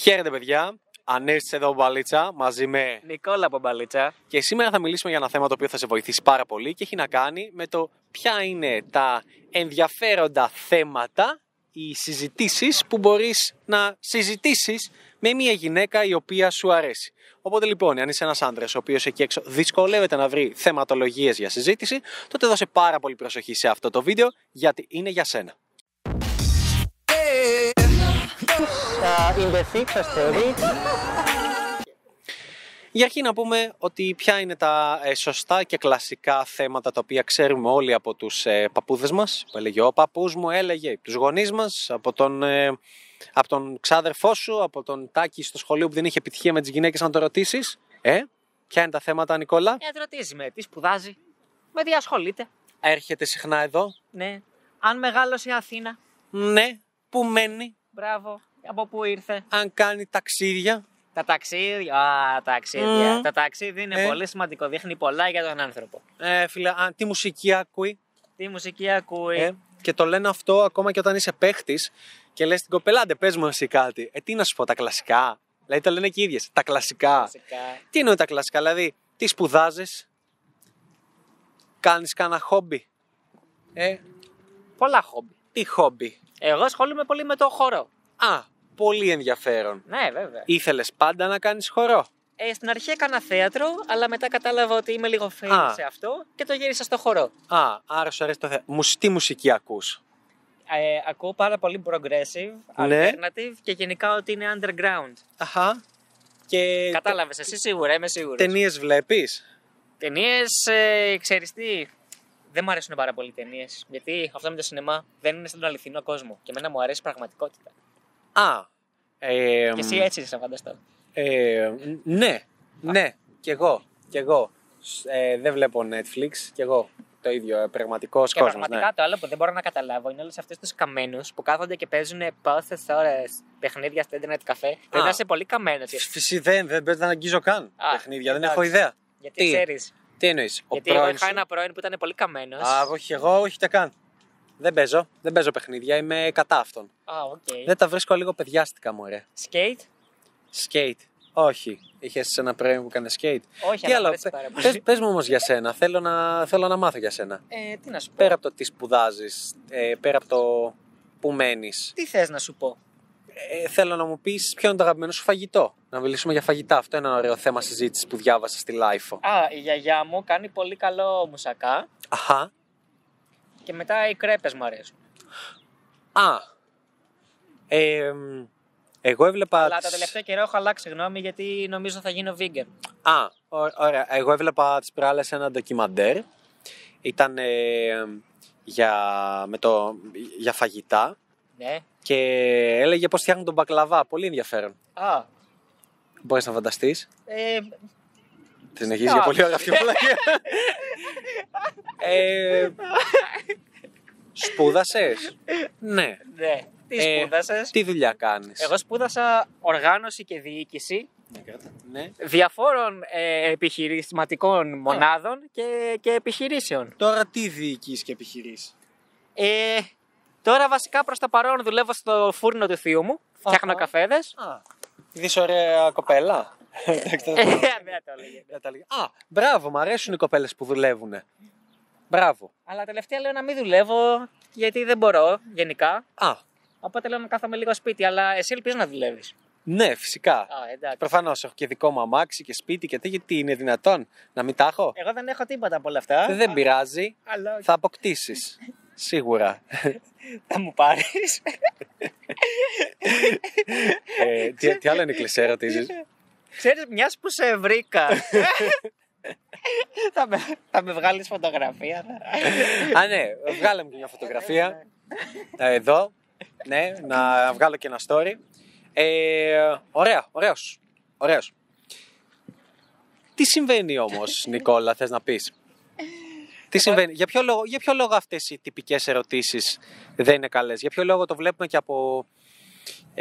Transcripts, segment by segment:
Χαίρετε, παιδιά. Ανέστησε εδώ ο Μπαλίτσα μαζί με. Νικόλα Πομπαλίτσα. Και σήμερα θα μιλήσουμε για ένα θέμα το οποίο θα σε βοηθήσει πάρα πολύ και έχει να κάνει με το ποια είναι τα ενδιαφέροντα θέματα οι συζητήσεις που μπορείς να συζητήσεις με μια γυναίκα η οποία σου αρέσει. Οπότε λοιπόν, αν είσαι ένας άντρας ο οποίος εκεί έξω δυσκολεύεται να βρει θεματολογίες για συζήτηση, τότε δώσε πάρα πολύ προσοχή σε αυτό το βίντεο γιατί είναι για σένα. In the six story. Για αρχή να πούμε ότι ποια είναι τα ε, σωστά και κλασικά θέματα τα οποία ξέρουμε όλοι από τους ε, παππούδες μας. Που έλεγε ο παππούς μου, έλεγε τους γονείς μας, από τον, ε, από τον ξάδερφό σου, από τον Τάκη στο σχολείο που δεν είχε επιτυχία με τις γυναίκες να το ρωτήσεις. Ε, ποια είναι τα θέματα Νικόλα; Ε, ρωτήσει με τι σπουδάζει, με τι ασχολείται. Έρχεται συχνά εδώ. Ναι. Αν μεγάλωσε η Αθήνα, Ναι. Πού μένει. μπράβο. Από πού ήρθε; Αν κάνει ταξίδια. Τα ταξίδια. Α, ταξίδια. Μμμ. Τα ταξίδια είναι Ε. πολύ σημαντικό. Δείχνει πολλά για τον άνθρωπο. Ε, φίλε, α, τι μουσική ακούει; Τι μουσική ακούει; Ε, και το λένε αυτό ακόμα και όταν είσαι παίχτης και λες την κοπέλα, άντε πες μου εσύ κάτι. Ε, τι να σου πω, τα κλασικά. Δηλαδή το λένε και οι ίδιες. Τα κλασικά. Φυσικά. Τι εννοεί τα κλασικά, δηλαδή τι σπουδάζεις, κάνεις κανένα χόμπι; Ε, Πολλά χόμπι. τι χόμπι; Εγώ ασχολούμαι πολύ με το χορό. Α, πολύ ενδιαφέρον. Ναι, βέβαια. Ήθελες πάντα να κάνεις χορό; Ε, στην αρχή έκανα θέατρο, αλλά μετά κατάλαβα ότι είμαι λίγο fail Α. σε αυτό και το γύρισα στο χορό. Α, άρα σου αρέσει το θέμα. Μουσ, τι μουσική ακούς; Ε, ακούω πάρα πολύ progressive, Ναι. alternative και γενικά ότι είναι underground. Αχα. Και Κατάλαβες, εσύ σίγουρα, είμαι σίγουρος. ταινίες βλέπεις; Ταινίες, ε, ξέρεις τι. Δεν μου αρέσουν πάρα πολύ οι ταινίες. Γιατί αυτό με το σινεμά δεν είναι στον αληθινό κόσμο. Και εμένα μου αρέσει η πραγματικότητα. Α. Ε, και εσύ έτσι είσαι, φανταστώ. Ε, ναι, ναι, κι εγώ, κι εγώ. Ε, δεν βλέπω Netflix, κι εγώ. Το ίδιο, ε, πραγματικός Και κόσμος. πραγματικά Ναι. το άλλο που δεν μπορώ να καταλάβω είναι όλους αυτούς τους καμένους που κάθονται και παίζουν πόσε ώρες παιχνίδια στο Internet καφέ. Πρέπει να είσαι πολύ καμένο. Φυσι δεν, δεν, δεν αγγίζω καν Α, παιχνίδια, δεν εντάξει. έχω ιδέα. Γιατί Τι; ξέρεις. Τι εννοείς, ο Γιατί εγώ πρώην είχα σου; ένα πρώην που ήταν πολύ καμένος. Α, όχι, εγώ όχι τα καν. Δεν παίζω, δεν παίζω παιχνίδια, είμαι κατά αυτών. Α, οκ. Δεν τα βρίσκω λίγο παιδιάστικα, μωρέ. Skate. Όχι. Είχες ένα πρώην που έκανε skate. Όχι, Τι αλλά μου άλλο, αρέσει πάρα πολύ. πες, πες μου όμως για σένα, θέλω να, θέλω να μάθω για σένα. Ε, τι να σου πω. Πέρα από το τι σπουδάζεις, ε, πέρα από το που μένεις, Τι θες να σου πω; ε, θέλω να μου πεις ποιο είναι το αγαπημένο σου φαγητό. Να μιλήσουμε για φαγητά. Αυτό είναι ένα ωραίο θέμα συζήτησης που διάβασα στη LiFO. Α, η γιαγιά μου κάνει πολύ καλό μουσακά Αχα. Και μετά οι κρέπες μου αρέσουν. Α. Ε, μ, εγώ έβλεπα. Αλλά τις- τα τελευταία καιρό έχω αλλάξει γνώμη γιατί νομίζω θα γίνω vegan. Α, ω- ωραία. Εγώ έβλεπα τις προάλλες ένα ντοκιμαντέρ. Ήταν ε, για, με το, για φαγητά Ναι. και έλεγε πώς φτιάχνουν τον μπακλαβά. Πολύ ενδιαφέρον. Α, Μπορείς να φανταστείς; ε, Συνεχίζει Α. για πολύ ωραία αυτή η πλάκια. ε, σπούδασες; ναι. ναι. Τι Ε, σπούδασες; Τι δουλειά κάνεις; Εγώ σπούδασα οργάνωση και διοίκηση Ναι. διαφόρων ε, επιχειρηματικών μονάδων και, και επιχειρήσεων. Τώρα τι διοικείς και επιχειρείς; Ε, τώρα βασικά προς το παρόν δουλεύω στο φούρνο του θείου μου. Φτιάχνω Αχα. καφέδες. Α, είδες ωραία κοπέλα. Εντάξει, Ε, δεν- δεν το έλεγε. δεν τα έλεγα. Α, μπράβο, μου αρέσουν οι κοπέλες που δουλεύουν. Μπράβο. Αλλά τελευταία λέω να μην δουλεύω γιατί δεν μπορώ γενικά. Α, Οπότε λέω να κάθομαι λίγο σπίτι, αλλά εσύ ελπίζω να δουλεύεις. ναι, φυσικά. Α, εντάξει. Προφανώς έχω και δικό μου αμάξι και σπίτι και τέτοια. Τι είναι δυνατόν να μην τα έχω; Εγώ δεν έχω τίποτα από όλα αυτά. Δεν πειράζει. Αλλά Θα αποκτήσεις. Σίγουρα. θα μου πάρεις. ε, τι, τι άλλο είναι κλεισέ ερωτήσεις. Ξέρεις, μιας που σε βρήκα. θα, με, θα με βγάλεις φωτογραφία. Α, ναι, βγάλε μου και μια φωτογραφία. Ε, εδώ. Ναι, να βγάλω και ένα story. Ε, ωραία, ωραίος. Ωραίος. Τι συμβαίνει όμως, Νικόλα, θες να πεις; Τι συμβαίνει, για ποιο λόγο, για ποιο λόγο αυτές οι τυπικές ερωτήσεις δεν είναι καλές; Για ποιο λόγο το βλέπουμε και από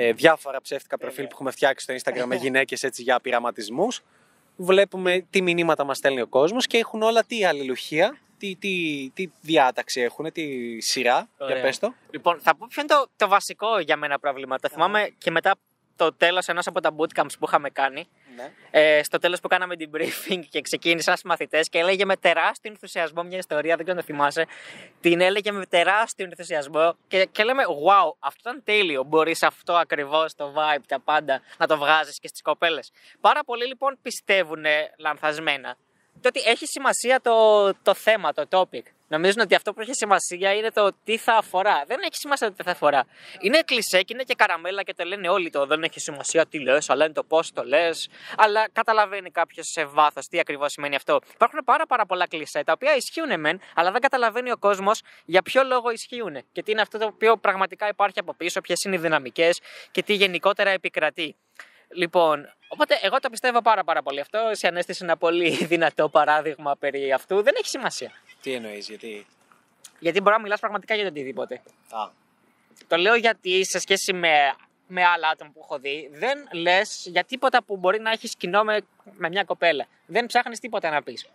ε, διάφορα ψεύτικα προφίλ που έχουμε φτιάξει στο Instagram με γυναίκες έτσι για πειραματισμούς. Βλέπουμε τι μηνύματα μας στέλνει ο κόσμος και έχουν όλα τι αλληλουχία, τι, τι, τι διάταξη έχουν, τι σειρά. Ωραία. Για πες το. Λοιπόν, θα πω ποιο είναι το, το βασικό για μένα πρόβλημα. Το θυμάμαι και μετά το τέλος ενός από τα bootcamps που είχαμε κάνει. Ναι. Ε, στο τέλος που κάναμε την briefing και ξεκίνησαν στου μαθητές και έλεγε με τεράστιο ενθουσιασμό μια ιστορία, δεν ξέρω αν το θυμάσαι. Την έλεγε με τεράστιο ενθουσιασμό και, και λέμε, Wow, αυτό ήταν τέλειο. Μπορείς αυτό ακριβώς το vibe, τα πάντα να το βγάζεις και στις κοπέλες. Πάρα πολλοί λοιπόν πιστεύουν λανθασμένα το ότι έχει σημασία το, το θέμα, το topic. Νομίζουν ότι αυτό που έχει σημασία είναι το τι θα αφορά. Δεν έχει σημασία το τι θα αφορά. Είναι κλισέ και είναι και καραμέλα και το λένε όλοι το δεν έχει σημασία τι λες, αλλά είναι το πώς το λες. Αλλά καταλαβαίνει κάποιος σε βάθος τι ακριβώς σημαίνει αυτό. Υπάρχουν πάρα, πάρα πολλά κλισέ τα οποία ισχύουν μεν, αλλά δεν καταλαβαίνει ο κόσμος για ποιο λόγο ισχύουν και τι είναι αυτό το οποίο πραγματικά υπάρχει από πίσω, ποιες είναι οι δυναμικές και τι γενικότερα επικρατεί. Λοιπόν, οπότε εγώ το πιστεύω πάρα πάρα πολύ αυτό. Σε ανέστησε ένα πολύ δυνατό παράδειγμα περί αυτού. Δεν έχει σημασία. Τι εννοείς, γιατί; Γιατί μπορεί να μιλάς πραγματικά για το οτιδήποτε. Α, Το λέω γιατί σε σχέση με, με άλλα άτομα που έχω δει, δεν λες για τίποτα που μπορεί να έχεις κοινό με, με μια κοπέλα. Δεν ψάχνεις τίποτα να πεις.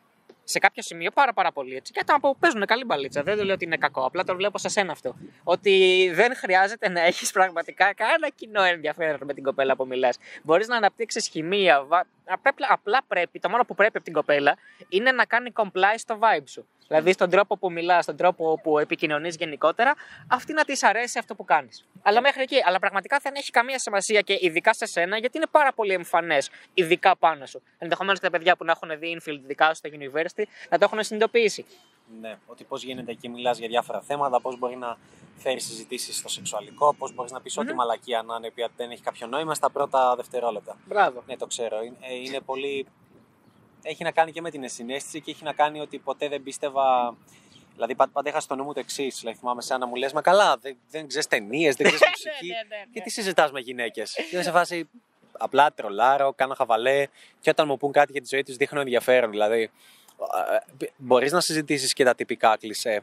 Σε κάποιο σημείο πάρα πάρα πολύ έτσι. Και άτομα που παίζουν καλή μπαλίτσα. Δεν το λέω ότι είναι κακό. Απλά το βλέπω σε σένα αυτό. Ότι δεν χρειάζεται να έχεις πραγματικά κανένα κοινό ενδιαφέρον με την κοπέλα που μιλάς. Μπορείς να αναπτύξεις χημεία. βα- Απλά, απλά πρέπει, το μόνο που πρέπει από την κοπέλα είναι να κάνει comply στο vibe σου. Δηλαδή στον τρόπο που μιλάς, στον τρόπο που επικοινωνείς γενικότερα, αυτή να της αρέσει αυτό που κάνεις. Αλλά μέχρι εκεί. Αλλά πραγματικά δεν έχει καμία σημασία και ειδικά σε σένα, γιατί είναι πάρα πολύ εμφανές, ειδικά πάνω σου. Ενδεχομένως και τα παιδιά που να έχουν δει infield δικά σου στο university να το έχουν συνειδητοποιήσει. ναι. Ότι πώς γίνεται εκεί, μιλάς για διάφορα θέματα, πώς μπορεί να φέρεις συζητήσεις στο σεξουαλικό, πώς μπορείς να πεις ό,τι μαλακία να είναι, η οποία δεν έχει κάποιο νόημα στα πρώτα δευτερόλεπτα. Μπράβο. Ναι, το ξέρω. Είναι, ε, είναι πολύ. Έχει να κάνει και με την ενσυναίσθηση και έχει να κάνει ότι ποτέ δεν πίστευα. Δηλαδή, πα- πάντα είχα στο νου μου το εξής. Δηλαδή, θυμάμαι σαν να μου λες: Μα καλά, δεν, δεν ξέρεις ταινίες, δεν ξέρεις μουσική. ναι, ναι, ναι. Και τι συζητάς με γυναίκες. Και είμαι σε φάση. Απλά τρολάρω, κάνω χαβαλέ. Και όταν μου πούν κάτι για τη ζωή τους, δείχνω ενδιαφέρον. Δηλαδή, μπορείς να συζητήσεις και τα τυπικά κλισέ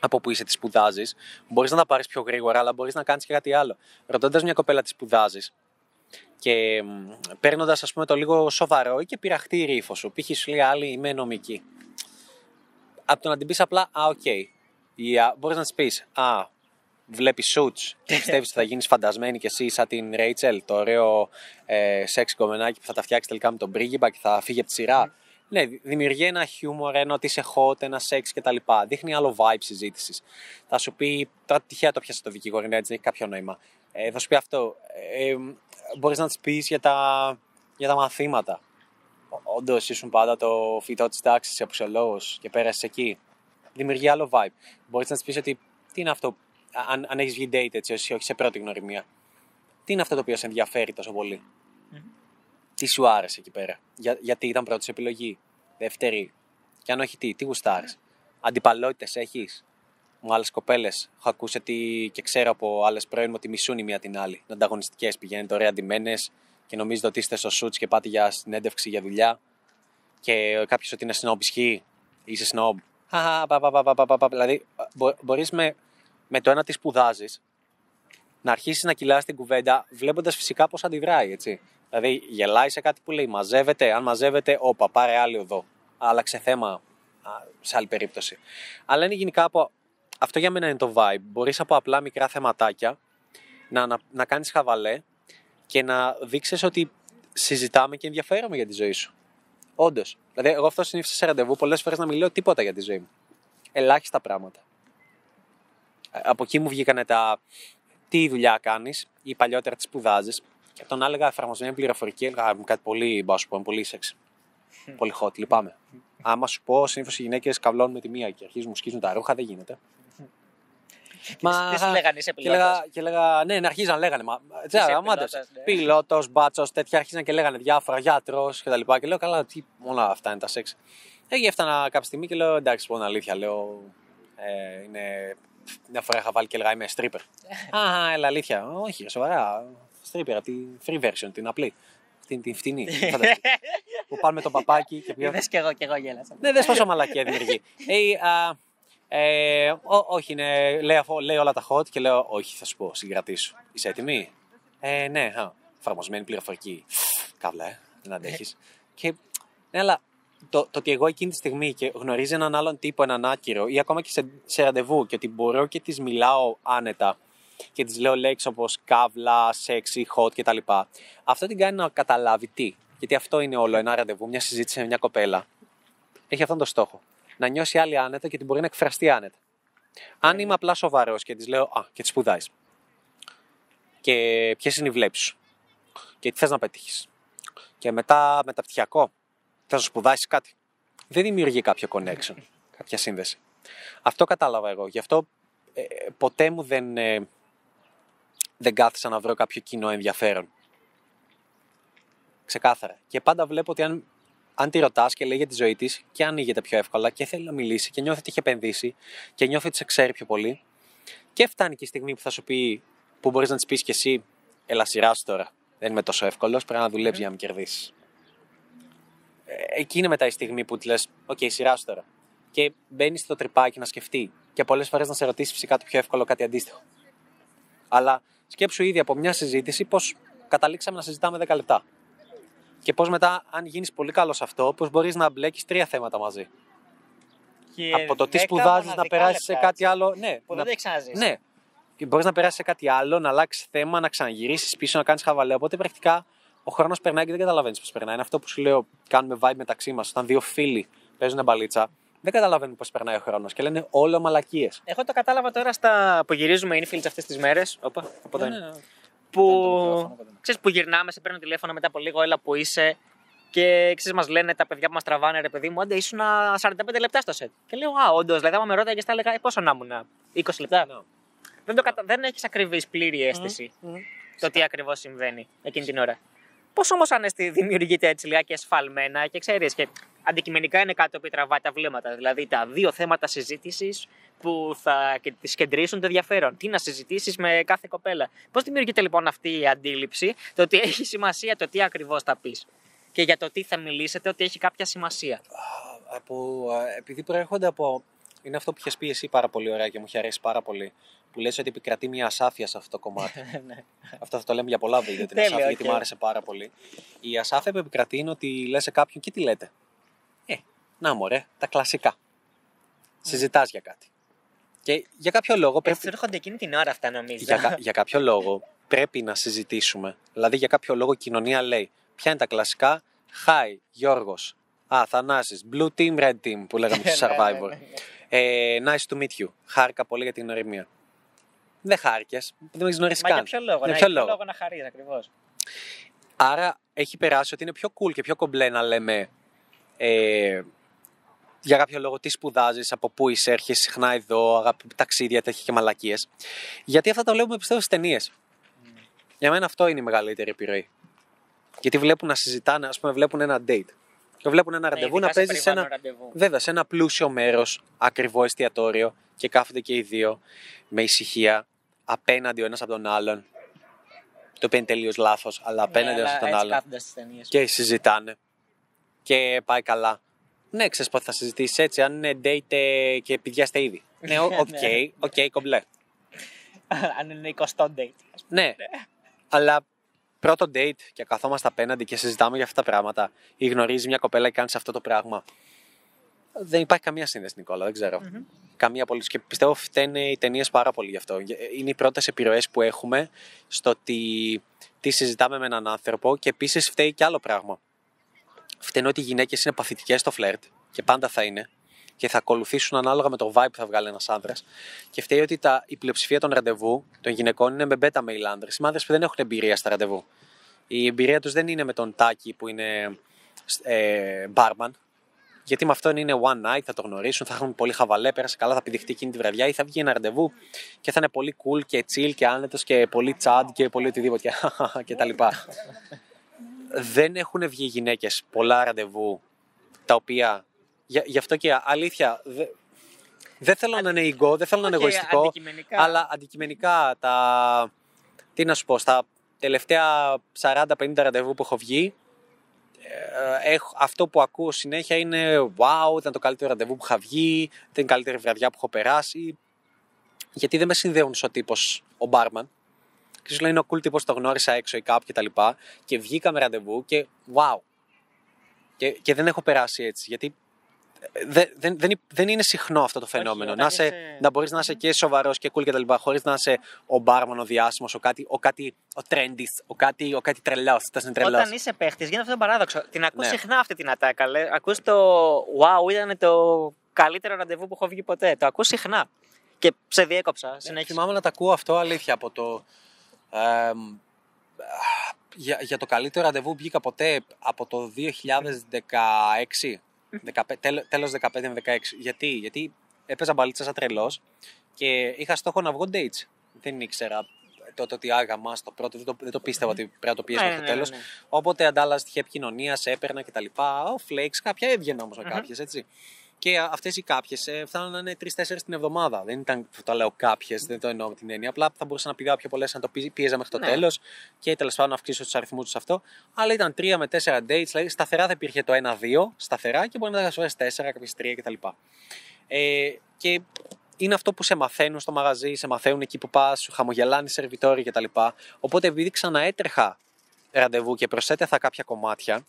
από που είσαι, τι σπουδάζεις. Μπορείς να τα πάρεις πιο γρήγορα, αλλά μπορείς να κάνεις και κάτι άλλο. Ρωτώντας μια κοπέλα τι σπουδάζεις και παίρνοντας, ας πούμε, το λίγο σοβαρό ή και πειραχτή ύφος σου. Π.χ. σου λέει άλλη, είμαι νομική. Από το να την πεις απλά, Α, οκ. Ή μπορείς να της πεις, Α, βλέπεις Suits και πιστεύεις ότι θα γίνεις φαντασμένη κι εσύ σαν την Ρέιτσελ, το ωραίο ε, σεξ κομμενάκι που θα τα φτιάξει τελικά με τον πρίγκιπα και θα φύγει από τη σειρά. Ναι, δημιουργεί ένα χιούμορ, ένα ότι είσαι hot, ένα σεξ κτλ. Δείχνει άλλο vibe συζήτησης. Θα σου πει, τώρα τυχαία το πιάσε το δικηγόρο, ναι, έτσι δεν έχει κάποιο νόημα. Ε, θα σου πει αυτό. Ε, Μπορείς να της πεις για τα, για τα μαθήματα. Όντως ήσουν πάντα το φοιτό της τάξης σε απουσιολόγο και πέρασες εκεί. Δημιουργεί άλλο vibe. Μπορείς να της πεις ότι τι είναι αυτό, αν, αν έχεις βγει date έτσι, όχι σε πρώτη γνωριμία. Τι είναι αυτό το οποίο σε ενδιαφέρει τόσο πολύ; Τι σου άρεσε εκεί πέρα; Για, γιατί ήταν πρώτη σου επιλογή; Δεύτερη; Και αν όχι τι, τι γουστάρεις; Αντιπαλότητες έχεις; Μου άλλες κοπέλες. Έχω ακούσει ότι και ξέρω από άλλες πρώην μου ότι μισούν η μία την άλλη. Είναι ανταγωνιστικές. Πηγαίνετε ωραία αντιμένε και νομίζετε ότι είστε στο σουτς και πάτε για συνέντευξη για δουλειά. Και κάποιος ότι είναι σνόμπ ισχύει; Είσαι σνόμπ. Χαχα, πα, πα, πα, πα, πα, πα, πα. Δηλαδή, μπορείς με, με το ένα τι σπουδάζεις να αρχίσεις να κυλάς την κουβέντα, βλέποντας φυσικά πώς αντιδράει, έτσι. Δηλαδή, γελάει σε κάτι που λέει, μαζεύεται. Αν μαζεύεται, όπα, πάρε άλλη οδό. Άλλαξε θέμα α, σε άλλη περίπτωση. Αλλά είναι γενικά από. Αυτό για μένα είναι το vibe. Μπορείς από απλά μικρά θεματάκια να, να, να κάνεις χαβαλέ και να δείξεις ότι συζητάμε και ενδιαφέρομαι για τη ζωή σου. Όντως. Δηλαδή, εγώ αυτό συνήθισα σε ραντεβού πολλές φορές να μιλάω τίποτα για τη ζωή μου. Ελάχιστα πράγματα. Ε, Από εκεί μου βγήκανε τα τι δουλειά κάνεις ή παλιότερα τι σπουδάζεις. Και τον έλεγα εφαρμοσμένη πληροφορική, έλεγα «Α, κάτι πολύ, μπα σου πω, πολύ σεξ. πολύ hot, λυπάμαι. Άμα σου πω, συνήθως οι γυναίκες καυλώνουν με τη μία και αρχίζουν μου σκίζουν τα ρούχα, δεν γίνεται. Τι σου λέγανε, είσαι και έλεγα, πιλότος. και έλεγα, ναι, να αρχίζαν λέγανε. Μα, Είσαι τσα, αμάντες. πιλότος, ναι. Πιλότος, μπάτσος, τέτοια αρχίζαν και λέγανε διάφορα, γιατρός κτλ. Και, και λέω, καλά, τι, όλα αυτά είναι τα σεξ. Ε, έφτανα κάποια στιγμή και λέω, εντάξει, πω την αλήθεια, λέω, ε, είναι... Μια φορά είχα βάλει και έλεγα είμαι stripper. Α, έλα, αλήθεια. Όχι, σοβαρά. Stripper, από τη free version, την απλή. Την, την φτηνή. φανταστείτε. που πάνε με το παπάκι και πηγαίνουν. Είδες κι εγώ, κι εγώ γέλασα. Ναι, δεν πόσο μαλακία δημιουργεί. Ε, α, ε, ό- όχι, είναι, λέει, αφού- λέει όλα τα hot και λέω, όχι, θα σου πω, συγκρατήσου. Είσαι έτοιμη; Ε, ναι, α, εφαρμοσμένη πληροφορική. Καύλα, ε, δεν αντέχεις. και, ναι, αλλά το, το ότι εγώ εκείνη τη στιγμή και γνωρίζει έναν άλλον τύπο, έναν άκυρο ή ακόμα και σε, σε ραντεβού και ότι μπορώ και της μιλάω άνετα και της λέω λέξεις όπως καύλα, sexy, hot κτλ. Αυτό την κάνει να καταλάβει τι. Γιατί αυτό είναι όλο ένα ραντεβού, μια συζήτηση με μια κοπέλα. Έχει αυτόν τον στόχο. Να νιώσει άλλη άνετα και την μπορεί να εκφραστεί άνετα. Αν είμαι απλά σοβαρός και της λέω Α, και της σπουδάζει. Και ποιες είναι οι βλέψεις σου. Και τι θες να πετύχεις. Και μετά μεταπτυχιακό. Θες να σπουδάσεις κάτι. Δεν δημιουργεί κάποιο connection, κάποια σύνδεση. Αυτό κατάλαβα εγώ. Γι' αυτό ε, ποτέ μου δεν, ε, δεν κάθισα να βρω κάποιο κοινό ενδιαφέρον. Ξεκάθαρα. Και πάντα βλέπω ότι αν, αν τη ρωτάς και λέει για τη ζωή της και ανοίγεται πιο εύκολα και θέλει να μιλήσει και νιώθει ότι έχει επενδύσει και νιώθει ότι σε ξέρει πιο πολύ, και φτάνει και η στιγμή που θα σου πει, που μπορείς να της πεις κι εσύ, Έλα, σειρά σου τώρα. Δεν είμαι τόσο εύκολος, πρέπει να δουλέψεις για να με κερδίσεις. Ε, εκεί είναι μετά η στιγμή που της λες: Okay, σειρά σου τώρα. Και μπαίνεις στο τριπάκι να σκεφτεί. Και πολλές φορές να σε ρωτήσει φυσικά το πιο εύκολο κάτι αντίστοιχο. Αλλά σκέψου ήδη από μια συζήτηση πώς καταλήξαμε να συζητάμε 10 λεπτά. Και πώς μετά, αν γίνεις πολύ καλός σε αυτό, πώς μπορείς να μπλέκεις τρία θέματα μαζί. Και από το τι δέκα σπουδάζεις να μοναδικά περάσεις σε λεπτά, κάτι έτσι, άλλο. Ναι, Που να- δεν το έχεις ξαναζήσει. ναι. Και μπορείς να περάσεις σε κάτι άλλο, να αλλάξεις θέμα, να ξαναγυρίσεις πίσω, να κάνεις χαβαλέ. Οπότε πρακτικά ο χρόνος περνάει και δεν καταλαβαίνεις πώς περνάει. Είναι αυτό που σου λέω, κάνουμε vibe μεταξύ μας. Όταν δύο φίλοι παίζουν μπαλίτσα, δεν καταλαβαίνουν πώς περνάει ο χρόνος και λένε όλο μαλακίες. Εγώ το κατάλαβα τώρα στα που γυρίζουμε infields αυτές τις μέρες. Όπα, από Ναι, εδώ είναι. Που, ξέρεις, που γυρνάμε, σε παίρνουν τηλέφωνο μετά από λίγο, έλα που είσαι. Και ξέρεις, μας λένε τα παιδιά που μας τραβάνε, ρε παιδί μου, άντε ήσουν 45 λεπτά στο σετ. Και λέω, Α, όντως, δηλαδή, άμα με ρώταγες, θα έλεγα, «Ε, πόσο να ήμουν, 20 λεπτά. Ναι. Δεν, το κατα... δεν έχεις ακριβή πλήρη αίσθηση το τι ακριβώς συμβαίνει εκείνη την ώρα. Πώ όμως ανέστη δημιουργείται έτσι λιγάκι ασφαλμένα και ξέρεις, και αντικειμενικά είναι κάτι που τραβάει τα βλέμματα. Δηλαδή τα δύο θέματα συζήτησης που θα και- τις κεντρήσουν το ενδιαφέρον. Τι να συζητήσεις με κάθε κοπέλα. Πώς δημιουργείται λοιπόν αυτή η αντίληψη, το ότι έχει σημασία το τι ακριβώς θα πεις; Και για το τι θα μιλήσετε, ότι έχει κάποια σημασία. από, α, επειδή προέρχονται από. Είναι αυτό που είχες πει εσύ πάρα πολύ ωραία και μου είχε αρέσει πάρα πολύ. Που λες ότι επικρατεί μια ασάφεια σε αυτό το κομμάτι. Ναι. αυτό θα το λέμε για πολλά βίντεο την Τέλεια, ασάφεια, γιατί οκ. μου άρεσε πάρα πολύ. Η ασάφεια που επικρατεί είναι ότι λες σε κάποιον και τι λέτε; Ε, να μωρέ, τα κλασικά. Συζητάς για κάτι. Και για κάποιο λόγο πρέπει. Έτσι έρχονται εκείνη την ώρα αυτά, νομίζω. για, κα- για κάποιο λόγο πρέπει να συζητήσουμε. Δηλαδή για κάποιο λόγο η κοινωνία λέει ποια είναι τα κλασικά; Hi, Γιώργος. Α, Θανάσης. Blue team, red team που λέγαμε στο Ναι, ναι, ναι, Survivor. ναι. Ε, nice to meet you. Χάρηκα πολύ για την γνωριμία. Δεν χάρηκες. Δεν με γνωρίσει Μα καν. για ποιο λόγο, Για ναι, ποιο για ποιο λόγο; λόγο να χαρείς ακριβώς. Άρα έχει περάσει ότι είναι πιο cool και πιο κομπλέ να λέμε ε, για κάποιο λόγο τι σπουδάζεις, από πού είσαι, έρχεσαι συχνά εδώ, αγάπη, ταξίδια, τέτοια και μαλακίες. Γιατί αυτά τα βλέπουμε πιστεύω στις ταινίες. Για μένα αυτό είναι η μεγαλύτερη επιρροή. Γιατί βλέπουν να συζητάνε, ας πούμε, βλέπουν ένα date. Και βλέπουν ένα ραντεβού να παίζεις σε ένα, βέβαια, σε ένα πλούσιο μέρος, ακριβό εστιατόριο και κάθονται και οι δύο με ησυχία απέναντι ο ένας από τον άλλον. Το οποίο είναι τελείως λάθος, αλλά απέναντι ο ένας από τον άλλον. κάθονται στις ταινίες. Και συζητάνε. Και πάει καλά. Ναι, ξέρεις πότε θα συζητήσεις έτσι, αν είναι date ε, και πηδιέστε ήδη. ναι, οκ, Ναι. οκ, κομπλέ. Αν είναι 20 date. Ναι, αλλά πρώτο date και καθόμαστε απέναντι και συζητάμε για αυτά τα πράγματα ή γνωρίζει μια κοπέλα και κάνεις αυτό το πράγμα. Δεν υπάρχει καμία σύνδεση, Νικόλα, δεν ξερω Καμία πολύ. Και πιστεύω φταίνε οι ταινίες πάρα πολύ γι' αυτό. Είναι οι πρώτες επιρροές που έχουμε στο ότι τι συζητάμε με έναν άνθρωπο και επίσης φταίει και άλλο πράγμα. Φταίνε ότι οι γυναίκες είναι παθητικές στο φλερτ και πάντα θα είναι και θα ακολουθήσουν ανάλογα με το vibe που θα βγάλει ένας άνδρας. Και φταίει ότι τα, η πλειοψηφία των ραντεβού των γυναικών είναι με beta male άντρε. Οι άντρε που δεν έχουν εμπειρία στα ραντεβού. Η εμπειρία τους δεν είναι με τον τάκι που είναι ε, barman. Γιατί με αυτόν είναι one night, θα το γνωρίσουν, θα έχουν πολύ χαβαλέ, πέρασε καλά, θα πηδηχτεί εκείνη τη βραδιά ή θα βγει ένα ραντεβού και θα είναι πολύ cool και chill και άνετος και πολύ τσάντ και πολύ οτιδήποτε και τα λοιπά. Δεν έχουν βγει γυναίκες πολλά ραντεβού τα οποία. Γι' γι' αυτό και αλήθεια. δε- δεν θέλω να είναι ego, δεν θέλω να είναι Οκ, εγωιστικό. αντικειμενικά. Αλλά αντικειμενικά τα. Τι να σου πω, στα τελευταία 40-50 ραντεβού που έχω βγει, ε, έχω, αυτό που ακούω συνέχεια είναι Wow, ήταν το καλύτερο ραντεβού που είχα βγει, ήταν η καλύτερη βραδιά που έχω περάσει. Γιατί δεν με συνδέουν στο τύπος ο μπάρμαν. Και σου λέει είναι ο cool τύπος, το γνώρισα έξω ή κάπου κτλ. Και, και βγήκα με ραντεβού και wow. Και, και δεν έχω περάσει έτσι. Γιατί δεν, δεν, δεν, δεν είναι συχνό αυτό το φαινόμενο. όταν να, σε, είσαι- να μπορείς να είσαι και σοβαρός και cool κτλ. χωρίς να είσαι ο μπάρμαν, ο διάσημος, ο κάτι, ο, κάτι, ο trendy, ο κάτι, ο κάτι τρελός. είναι τρελός. Όταν είσαι παίχτης, γίνεται αυτό το παράδοξο. Την ακούς Ναι. συχνά αυτή την ατάκα. Λέ. Ακούς το wow, ήταν το καλύτερο ραντεβού που έχω βγει ποτέ. Το ακούς συχνά. Και σε διέκοψα. Συνέχισε. Θυμάμαι να τα ακούω αυτό αλήθεια από το. Εμ, για, για το καλύτερο ραντεβού βγήκα ποτέ από το 2016. 15, τέλο- τέλος 15-16. Γιατί, γιατί έπαιζα μπαλίτσα σαν τρελός και είχα στόχο να βγω dates. Δεν ήξερα τότε ότι άγαμα στο πρώτο, δεν το, δεν το πίστευα ότι πρέπει να το πιέσω Ναι, μέχρι ναι, το ναι, τέλος. ναι. Οπότε αντάλλαζα στοιχεία επικοινωνία, έπαιρνα κτλ. Ο flakes, κάποια έβγαινα όμως με Μμμ. κάποιες, έτσι. Και αυτές οι κάποιες φτάνουν να είναι τρει-τέσσερι την εβδομάδα. Δεν ήταν, το λέω κάποιες, δεν το εννοώ με την έννοια. Απλά θα μπορούσα να πηγάω πιο πολλές αν το πí- πίεζα μέχρι το Ναι. τέλος και τέλος πάντων να αυξήσω τους αριθμούς τους αυτό. Αλλά ήταν τρία με τέσσερα dates, δηλαδή σταθερά θα υπήρχε το ένα-δύο, σταθερά και μπορεί να τα φορέ τέσσερα, κάποιες τρία κτλ. Ε, και είναι αυτό που σε μαθαίνουν στο μαγαζί, σε μαθαίνουν εκεί που πας, σου χαμογελάνε οι σερβιτόροι κτλ. Οπότε επειδή ξαναέτρεχα ραντεβού και προσέτεθα κάποια κομμάτια,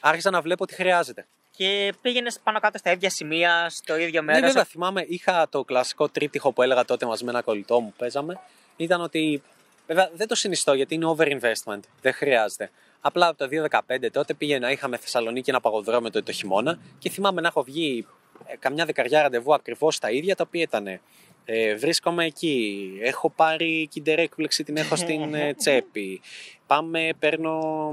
άρχισα να βλέπω ότι χρειάζεται. Και πήγαινες πάνω κάτω στα ίδια σημεία, στο ίδιο Ναι, μέρος. βέβαια, θυμάμαι, είχα το κλασικό τρίπτυχο που έλεγα τότε μαζί με ένα κολλητό μου που παίζαμε. Ήταν ότι. Βέβαια, δεν το συνιστώ γιατί είναι over investment. Δεν χρειάζεται. Απλά από το 2015 τότε πήγαινα, είχαμε Θεσσαλονίκη ένα παγοδρόμιο το, το χειμώνα και θυμάμαι να έχω βγει ε, καμιά δεκαριά ραντεβού ακριβώς τα ίδια τα οποία ήταν. Ε, βρίσκομαι εκεί. Έχω πάρει kinder έκπληξη, την έχω στην ε, τσέπη. Πάμε, παίρνω